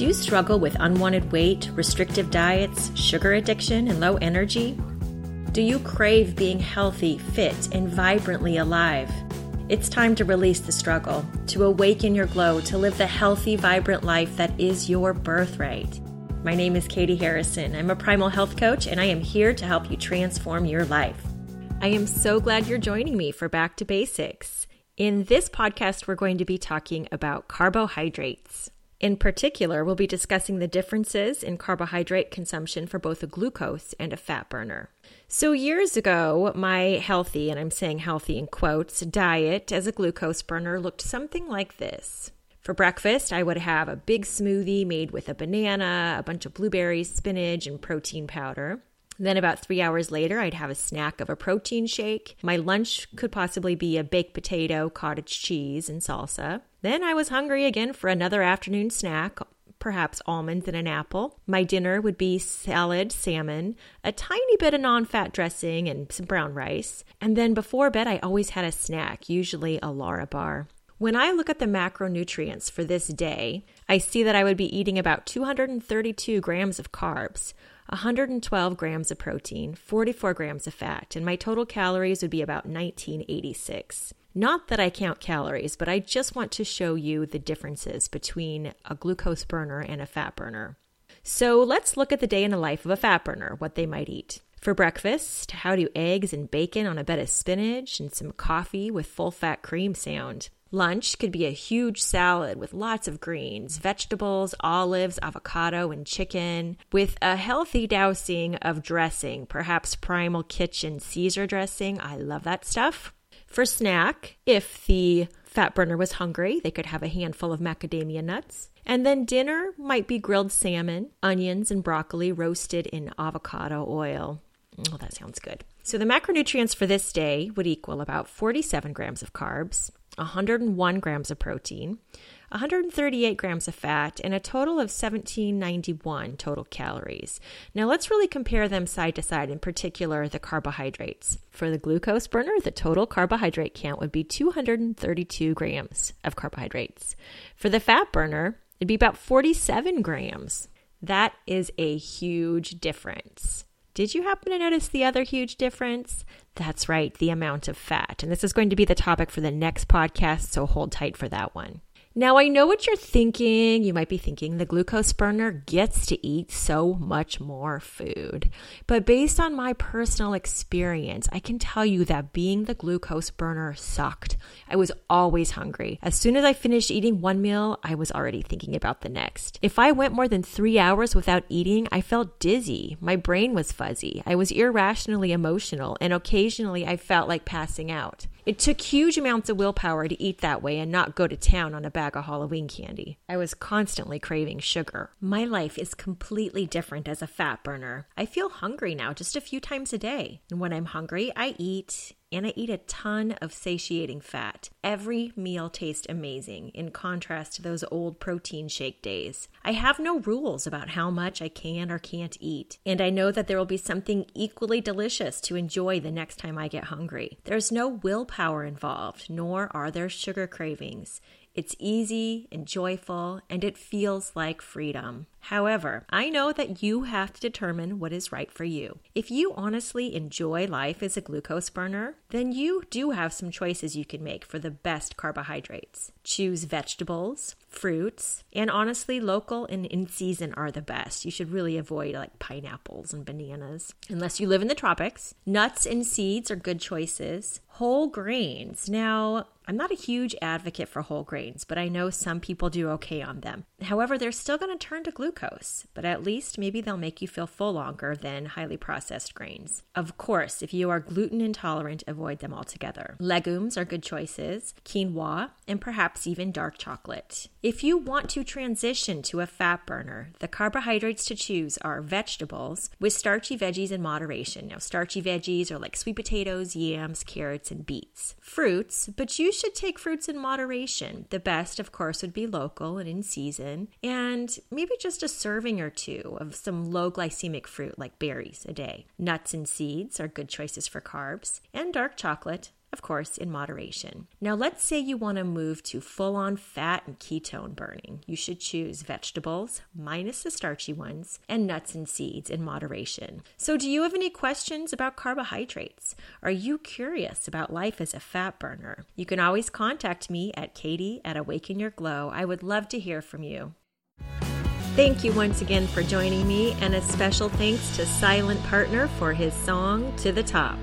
Do you struggle with unwanted weight, restrictive diets, sugar addiction, and low energy? Do you crave being healthy, fit, and vibrantly alive? It's time to release the struggle, to awaken your glow, to live the healthy, vibrant life that is your birthright. My name is Katie Harrison. I'm a primal health coach, and I am here to help you transform your life. I am so glad you're joining me for Back to Basics. In this podcast, we're going to be talking about carbohydrates. In particular, we'll be discussing the differences in carbohydrate consumption for both a glucose and a fat burner. So, years ago, my healthy, and I'm saying healthy in quotes, diet as a glucose burner looked something like this. For breakfast, I would have a big smoothie made with a banana, a bunch of blueberries, spinach, and protein powder. Then, about three hours later, I'd have a snack of a protein shake. My lunch could possibly be a baked potato, cottage cheese, and salsa. Then I was hungry again for another afternoon snack, perhaps almonds and an apple. My dinner would be salad, salmon, a tiny bit of non fat dressing, and some brown rice. And then before bed, I always had a snack, usually a Larabar. When I look at the macronutrients for this day, I see that I would be eating about 232 grams of carbs, 112 grams of protein, 44 grams of fat, and my total calories would be about 1986. Not that I count calories, but I just want to show you the differences between a glucose burner and a fat burner. So let's look at the day in the life of a fat burner, what they might eat. For breakfast, how do eggs and bacon on a bed of spinach and some coffee with full fat cream sound? Lunch could be a huge salad with lots of greens, vegetables, olives, avocado, and chicken, with a healthy dousing of dressing, perhaps Primal Kitchen Caesar dressing. I love that stuff. For snack, if the fat burner was hungry, they could have a handful of macadamia nuts. And then dinner might be grilled salmon, onions, and broccoli roasted in avocado oil. Oh, that sounds good. So the macronutrients for this day would equal about 47 grams of carbs, 101 grams of protein, 138 grams of fat, and a total of 1791 total calories. Now let's really compare them side to side, in particular the carbohydrates. For the glucose burner, the total carbohydrate count would be 232 grams of carbohydrates. For the fat burner, it'd be about 47 grams. That is a huge difference. Did you happen to notice the other huge difference? That's right, the amount of fat. And this is going to be the topic for the next podcast, so hold tight for that one. Now, I know what you're thinking. You might be thinking the glucose burner gets to eat so much more food. But based on my personal experience, I can tell you that being the glucose burner sucked. I was always hungry. As soon as I finished eating one meal, I was already thinking about the next. If I went more than three hours without eating, I felt dizzy. My brain was fuzzy. I was irrationally emotional, and occasionally I felt like passing out. It took huge amounts of willpower to eat that way and not go to town on a bag of Halloween candy. I was constantly craving sugar. My life is completely different as a fat burner. I feel hungry now just a few times a day. And when I'm hungry, I eat and I eat a ton of satiating fat. Every meal tastes amazing in contrast to those old protein shake days. I have no rules about how much I can or can't eat, and I know that there will be something equally delicious to enjoy the next time I get hungry. There's no willpower involved, nor are there sugar cravings. It's easy and joyful, and it feels like freedom. However, I know that you have to determine what is right for you. If you honestly enjoy life as a glucose burner, then you do have some choices you can make for the best carbohydrates. Choose vegetables, fruits, and honestly, local and in season are the best. You should really avoid like pineapples and bananas unless you live in the tropics. Nuts and seeds are good choices. Whole grains. Now, I'm not a huge advocate for whole grains, but I know some people do okay on them. However, they're still going to turn to glucose, but at least maybe they'll make you feel full longer than highly processed grains. Of course, if you are gluten intolerant, avoid them altogether. Legumes are good choices, quinoa, and perhaps even dark chocolate. If you want to transition to a fat burner, the carbohydrates to choose are vegetables with starchy veggies in moderation. Now, starchy veggies are like sweet potatoes, yams, carrots, and beets. Fruits, but you should take fruits in moderation. The best, of course, would be local and in season, and maybe just a serving or two of some low glycemic fruit like berries a day. Nuts and seeds are good choices for carbs, and dark chocolate of course, in moderation. Now, let's say you want to move to full on fat and ketone burning. You should choose vegetables, minus the starchy ones, and nuts and seeds in moderation. So, do you have any questions about carbohydrates? Are you curious about life as a fat burner? You can always contact me at katie at Awaken Your Glow. I would love to hear from you. Thank you once again for joining me, and a special thanks to Silent Partner for his song To the Top.